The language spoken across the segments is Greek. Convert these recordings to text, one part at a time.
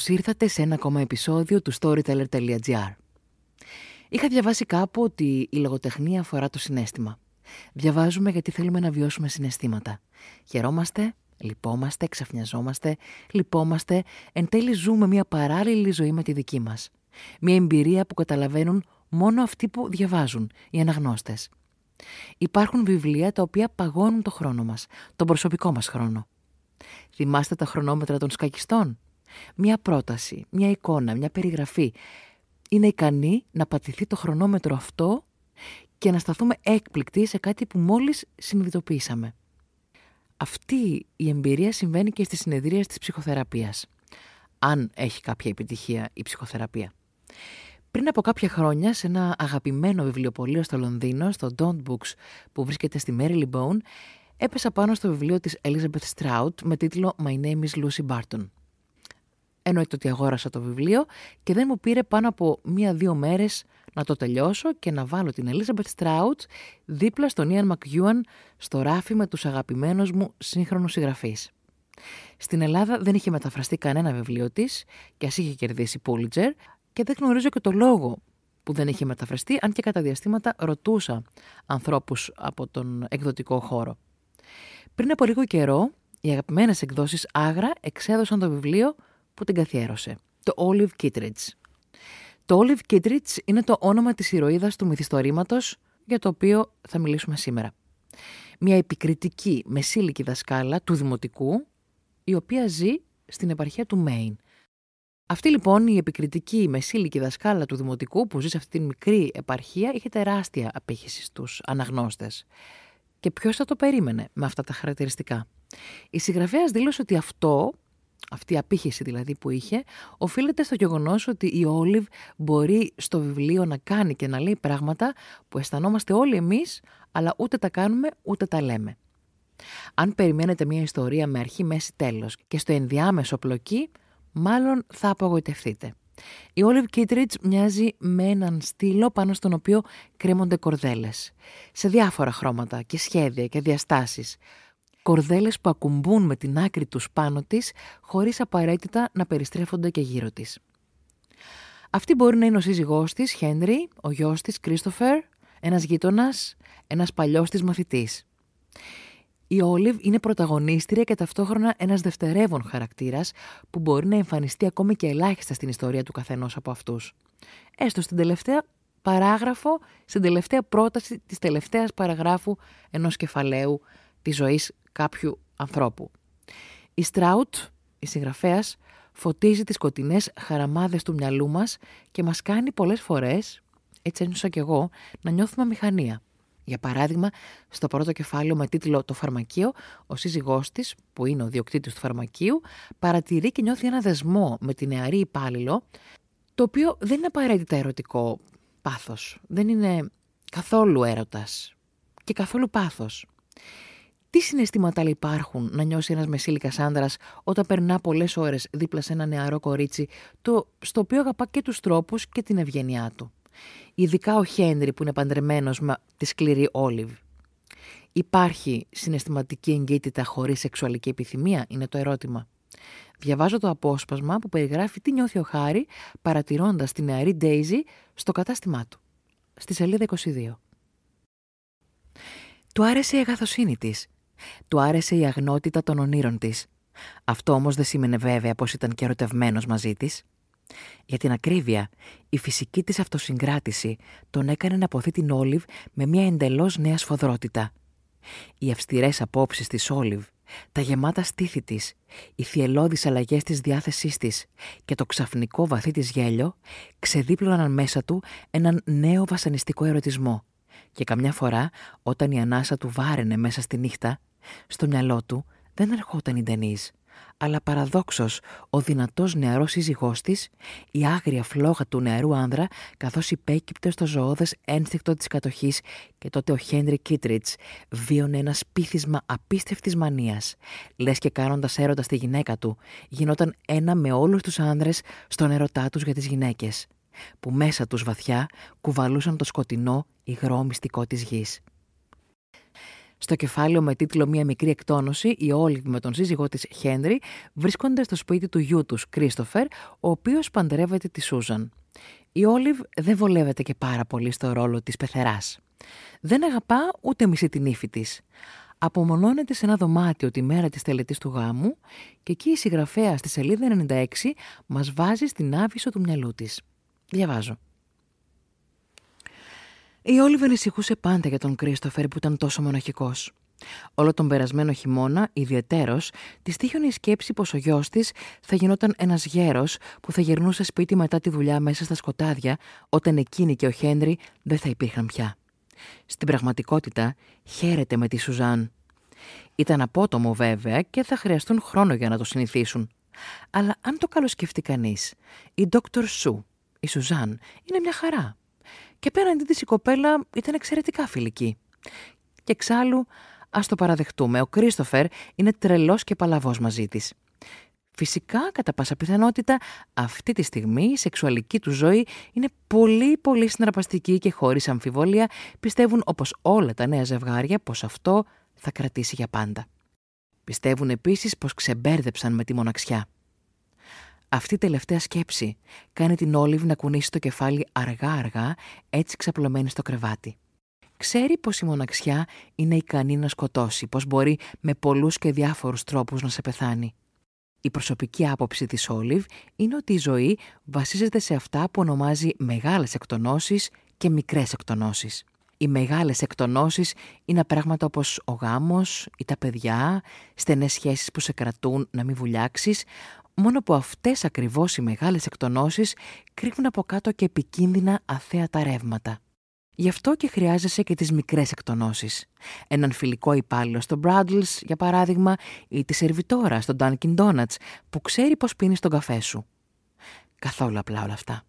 Καλώς ήρθατε σε ένα ακόμα επεισόδιο του Storyteller.gr. Είχα διαβάσει κάπου ότι η λογοτεχνία αφορά το συνέστημα. Διαβάζουμε γιατί θέλουμε να βιώσουμε συναισθήματα. Χαιρόμαστε, λυπόμαστε, ξαφνιαζόμαστε, λυπόμαστε, εν τέλει ζούμε μια παράλληλη ζωή με τη δική μας. Μια εμπειρία που καταλαβαίνουν μόνο αυτοί που διαβάζουν, οι αναγνώστες. Υπάρχουν βιβλία τα οποία παγώνουν το χρόνο μας, τον προσωπικό μας χρόνο. Θυμάστε τα χρονόμετρα των σκακιστών; Μια πρόταση, μια εικόνα, μια περιγραφή είναι ικανή να πατηθεί το χρονόμετρο αυτό και να σταθούμε έκπληκτοι σε κάτι που μόλις συνειδητοποίησαμε. Αυτή η εμπειρία συμβαίνει και στις συνεδρίες της ψυχοθεραπείας. Αν έχει κάποια επιτυχία η ψυχοθεραπεία. Πριν από κάποια χρόνια, σε ένα αγαπημένο βιβλιοπωλείο στο Λονδίνο, στο Don't Books, που βρίσκεται στη Marylebone, Bone, έπεσα πάνω στο βιβλίο της Elizabeth Strout με τίτλο «My name is Lucy Barton». Εννοείται ότι αγόρασα το βιβλίο και δεν μου πήρε πάνω από μία-δύο μέρες να το τελειώσω και να βάλω την Elizabeth Strout δίπλα στον Ian McEwan στο ράφι με τους αγαπημένους μου σύγχρονους συγγραφείς. Στην Ελλάδα δεν είχε μεταφραστεί κανένα βιβλίο της και ας είχε κερδίσει Pulitzer και δεν γνωρίζω και το λόγο που δεν είχε μεταφραστεί, αν και κατά διαστήματα ρωτούσα ανθρώπους από τον εκδοτικό χώρο. Πριν από λίγο καιρό, οι αγαπημένες εκδόσεις Άγρα εξέδωσαν το βιβλίο που την καθιέρωσε, το Olive Kittredge. Το Olive Kittredge είναι το όνομα της ηρωίδας του μυθιστορήματος για το οποίο θα μιλήσουμε σήμερα. Μια επικριτική μεσήλικη δασκάλα του Δημοτικού, η οποία ζει στην επαρχία του Μέιν. Αυτή λοιπόν η επικριτική μεσήλικη δασκάλα του Δημοτικού που ζει σε αυτή την μικρή επαρχία είχε τεράστια απήχηση στους αναγνώστες. Και ποιος θα το περίμενε με αυτά τα χαρακτηριστικά; Η συγγραφέας δήλωσε ότι αυτό αυτή η απήχηση δηλαδή που είχε, οφείλεται στο γεγονός ότι η Όλιβ μπορεί στο βιβλίο να κάνει και να λέει πράγματα που αισθανόμαστε όλοι εμείς, αλλά ούτε τα κάνουμε ούτε τα λέμε. Αν περιμένετε μια ιστορία με αρχή, μέση, τέλος και στο ενδιάμεσο πλοκή, μάλλον θα απογοητευτείτε. Η Όλιβ Κίτριτς μοιάζει με έναν στήλο πάνω στον οποίο κρέμονται κορδέλες, σε διάφορα χρώματα και σχέδια και διαστάσεις, κορδέλες που ακουμπούν με την άκρη τους πάνω της, χωρίς απαραίτητα να περιστρέφονται και γύρω της. Αυτή μπορεί να είναι ο σύζυγός της, Χένρι, ο γιος της, Κρίστοφερ, ένας γείτονας, ένας παλιός της μαθητής. Η Όλιβ είναι πρωταγωνίστρια και ταυτόχρονα ένας δευτερεύον χαρακτήρας που μπορεί να εμφανιστεί ακόμη και ελάχιστα στην ιστορία του καθενός από αυτούς. Έστω στην τελευταία παράγραφο, στην τελευταία πρόταση της τελευταίας παραγράφου ενός κεφαλαίου της ζωής κάποιου ανθρώπου. Η Στράουτ, η συγγραφέας, φωτίζει τις σκοτεινές χαραμάδες του μυαλού μας και μας κάνει πολλές φορές, έτσι ένιωσα κι εγώ, να νιώθουμε μηχανία. Για παράδειγμα, στο πρώτο κεφάλαιο με τίτλο «Το φαρμακείο», ο σύζυγός της, που είναι ο διοκτήτης του φαρμακείου, παρατηρεί και νιώθει ένα δεσμό με τη νεαρή υπάλληλο, το οποίο δεν είναι απαραίτητα ερωτικό πάθος. Δεν είναι καθόλου έρωτας και καθόλου πάθος. Τι συναισθήματα υπάρχουν να νιώσει ένας μεσήλικας άντρα όταν περνά πολλές ώρες δίπλα σε ένα νεαρό κορίτσι, το, στο οποίο αγαπά και τους τρόπους και την ευγένειά του; Ειδικά ο Χένρι που είναι παντρεμένος με τη σκληρή Όλιβ. Υπάρχει συναισθηματική εγκύτητα χωρίς σεξουαλική επιθυμία, είναι το ερώτημα. Διαβάζω το απόσπασμα που περιγράφει τι νιώθει ο Χάρη παρατηρώντας τη νεαρή Ντέιζι στο κατάστημά του. Στη σελίδα 22. Του άρεσε η αγαθοσύνη της του άρεσε η αγνότητα των ονείρων της. Αυτό όμως δεν σήμαινε βέβαια πως ήταν και ερωτευμένος μαζί της. Για την ακρίβεια, η φυσική της αυτοσυγκράτηση τον έκανε να αποθεί την Όλιβ με μια εντελώς νέα σφοδρότητα. Οι αυστηρές απόψεις της Όλιβ, τα γεμάτα στήθη της, οι θυελώδεις αλλαγές της διάθεσής της και το ξαφνικό βαθύ της γέλιο ξεδίπλωναν μέσα του έναν νέο βασανιστικό ερωτισμό. Και καμιά φορά, όταν η ανάσα του βάραινε μέσα στη νύχτα, στο μυαλό του δεν ερχόταν η Ντενίζ, αλλά παραδόξως ο δυνατός νεαρός σύζυγός της, η άγρια φλόγα του νεαρού άνδρα, καθώς υπέκυπτε στο ζωώδες ένστικτο της κατοχής και τότε ο Χένρι Κίτριτς βίωνε ένα σπίθισμα απίστευτης μανίας. Λες και κάνοντας έρωτα στη γυναίκα του, γινόταν ένα με όλους τους άνδρες στον ερωτά τους για τις γυναίκες, που μέσα τους βαθιά κουβαλούσαν το σκοτεινό υγρό μυστικό της γης. Στο κεφάλαιο με τίτλο Μία μικρή εκτόνωση, η Όλιβ με τον σύζυγό της Χένρι βρίσκονται στο σπίτι του γιού τους, Κρίστοφερ, ο οποίος παντρεύεται τη Σούζαν. Η Όλιβ δεν βολεύεται και πάρα πολύ στο ρόλο της πεθεράς. Δεν αγαπά ούτε μισή την ύφη της. Απομονώνεται σε ένα δωμάτιο τη μέρα της τελετής του γάμου και εκεί η συγγραφέα στη σελίδα 96 μας βάζει στην άβυσο του μυαλού της. Διαβάζω. Η Όλιβ ανησυχούσε πάντα για τον Κρίστοφερ που ήταν τόσο μοναχικός. Όλο τον περασμένο χειμώνα, ιδιαιτέρως, της τύχωνε η σκέψη πως ο γιος της θα γινόταν ένας γέρος που θα γυρνούσε σπίτι μετά τη δουλειά μέσα στα σκοτάδια, όταν εκείνη και ο Χένρι δεν θα υπήρχαν πια. Στην πραγματικότητα, χαίρεται με τη Σουζάν. Ήταν απότομο βέβαια και θα χρειαστούν χρόνο για να το συνηθίσουν. Αλλά αν το καλοσκεφτεί κανείς, η Dr. Σου, η Σουζάν, είναι μια χαρά και απέναντί της η κοπέλα ήταν εξαιρετικά φιλική. Και εξάλλου, ας το παραδεχτούμε, ο Κρίστοφερ είναι τρελός και παλαβός μαζί της. Φυσικά, κατά πάσα πιθανότητα, αυτή τη στιγμή η σεξουαλική του ζωή είναι πολύ πολύ συναρπαστική και χωρίς αμφιβολία πιστεύουν όπως όλα τα νέα ζευγάρια πως αυτό θα κρατήσει για πάντα. Πιστεύουν επίσης πως ξεμπέρδεψαν με τη μοναξιά. Αυτή η τελευταία σκέψη κάνει την Όλιβ να κουνήσει το κεφάλι αργά-αργά, έτσι ξαπλωμένη στο κρεβάτι. Ξέρει πως η μοναξιά είναι ικανή να σκοτώσει, πως μπορεί με πολλούς και διάφορους τρόπους να σε πεθάνει. Η προσωπική άποψη της Όλιβ είναι ότι η ζωή βασίζεται σε αυτά που ονομάζει μεγάλες εκτονώσεις και μικρές εκτονώσεις. Οι μεγάλες εκτονώσεις είναι πράγματα όπως ο γάμος ή τα παιδιά, στενές σχέσεις που σε κρατούν να μην βουλιάξεις, μόνο που αυτές ακριβώς οι μεγάλες εκτονώσεις κρύβουν από κάτω και επικίνδυνα αθέατα ρεύματα. Γι' αυτό και χρειάζεσαι και τις μικρές εκτονώσεις. Έναν φιλικό υπάλληλο στο Bradles, για παράδειγμα, ή τη σερβιτόρα στο Dunkin' Donuts, που ξέρει πώς πίνεις τον καφέ σου. Καθόλου απλά όλα αυτά.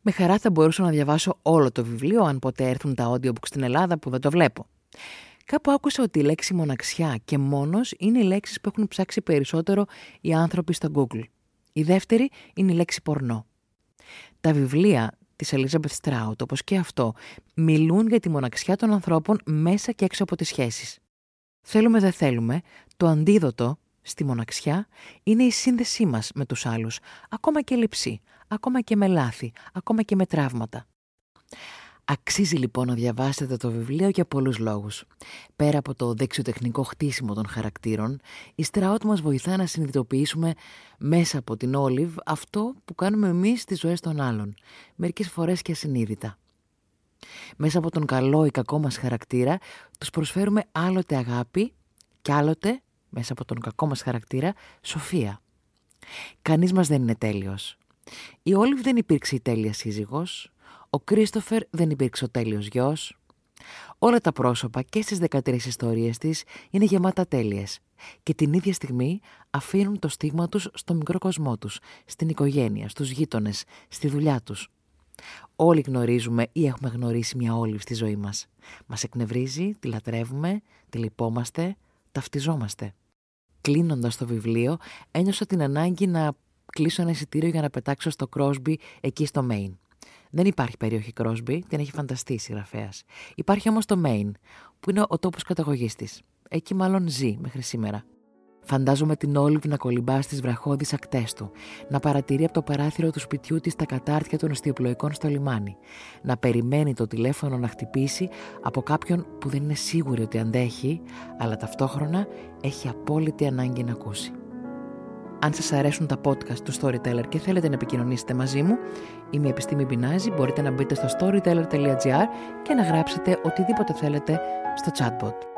Με χαρά θα μπορούσα να διαβάσω όλο το βιβλίο αν ποτέ έρθουν τα audiobooks στην Ελλάδα που δεν το βλέπω. Κάπου άκουσα ότι η λέξη μοναξιά και μόνος είναι οι λέξεις που έχουν ψάξει περισσότερο οι άνθρωποι στο Google. Η δεύτερη είναι η λέξη πορνό. Τα βιβλία της Elizabeth Strout, όπως και αυτό, μιλούν για τη μοναξιά των ανθρώπων μέσα και έξω από τις σχέσεις. Θέλουμε δεν θέλουμε, το αντίδοτο στη μοναξιά είναι η σύνδεσή μας με τους άλλους, ακόμα και λειψή, ακόμα και με λάθη, ακόμα και με τραύματα. Αξίζει λοιπόν να διαβάσετε το βιβλίο για πολλούς λόγους. Πέρα από το δεξιοτεχνικό χτίσιμο των χαρακτήρων, η Στράουτ μας βοηθά να συνειδητοποιήσουμε μέσα από την Όλιβ αυτό που κάνουμε εμείς στις ζωές των άλλων, μερικές φορές και ασυνείδητα. Μέσα από τον καλό ή κακό μας χαρακτήρα, τους προσφέρουμε άλλοτε αγάπη και άλλοτε, μέσα από τον κακό μας χαρακτήρα, σοφία. Κανείς μας δεν είναι τέλειος. Η Όλιβ δεν υπήρξε η τέλεια σύζυγος, ο Κρίστοφερ δεν υπήρξε ο τέλειος γιος. Όλα τα πρόσωπα και στις 13 ιστορίες της είναι γεμάτα τέλειες και την ίδια στιγμή αφήνουν το στίγμα τους στο μικρό κοσμό τους, στην οικογένεια, στους γείτονες, στη δουλειά τους. Όλοι γνωρίζουμε ή έχουμε γνωρίσει μια όλη στη ζωή μας. Μας εκνευρίζει, τη λατρεύουμε, τη λυπόμαστε, ταυτιζόμαστε. Κλείνοντας το βιβλίο, ένιωσα την ανάγκη να κλείσω ένα εισιτήριο για να πετάξω στο Κρόσμπι εκεί στο Maine. Δεν υπάρχει περιοχή Κρόσμπι, την έχει φανταστεί η συγγραφέα. Υπάρχει όμως το Maine, που είναι ο τόπος καταγωγής της. Εκεί μάλλον ζει μέχρι σήμερα. Φαντάζομαι την Όλιβ να κολυμπά στις βραχώδεις ακτές του, να παρατηρεί από το παράθυρο του σπιτιού της τα κατάρτια των οστιοπλοϊκών στο λιμάνι, να περιμένει το τηλέφωνο να χτυπήσει από κάποιον που δεν είναι σίγουρη ότι αντέχει, αλλά ταυτόχρονα έχει απόλυτη ανάγκη να ακούσει. Αν σας αρέσουν τα podcast του Storyteller και θέλετε να επικοινωνήσετε μαζί μου, είμαι η Επιστήμη Μπινάζη, μπορείτε να μπείτε στο storyteller.gr και να γράψετε οτιδήποτε θέλετε στο chatbot.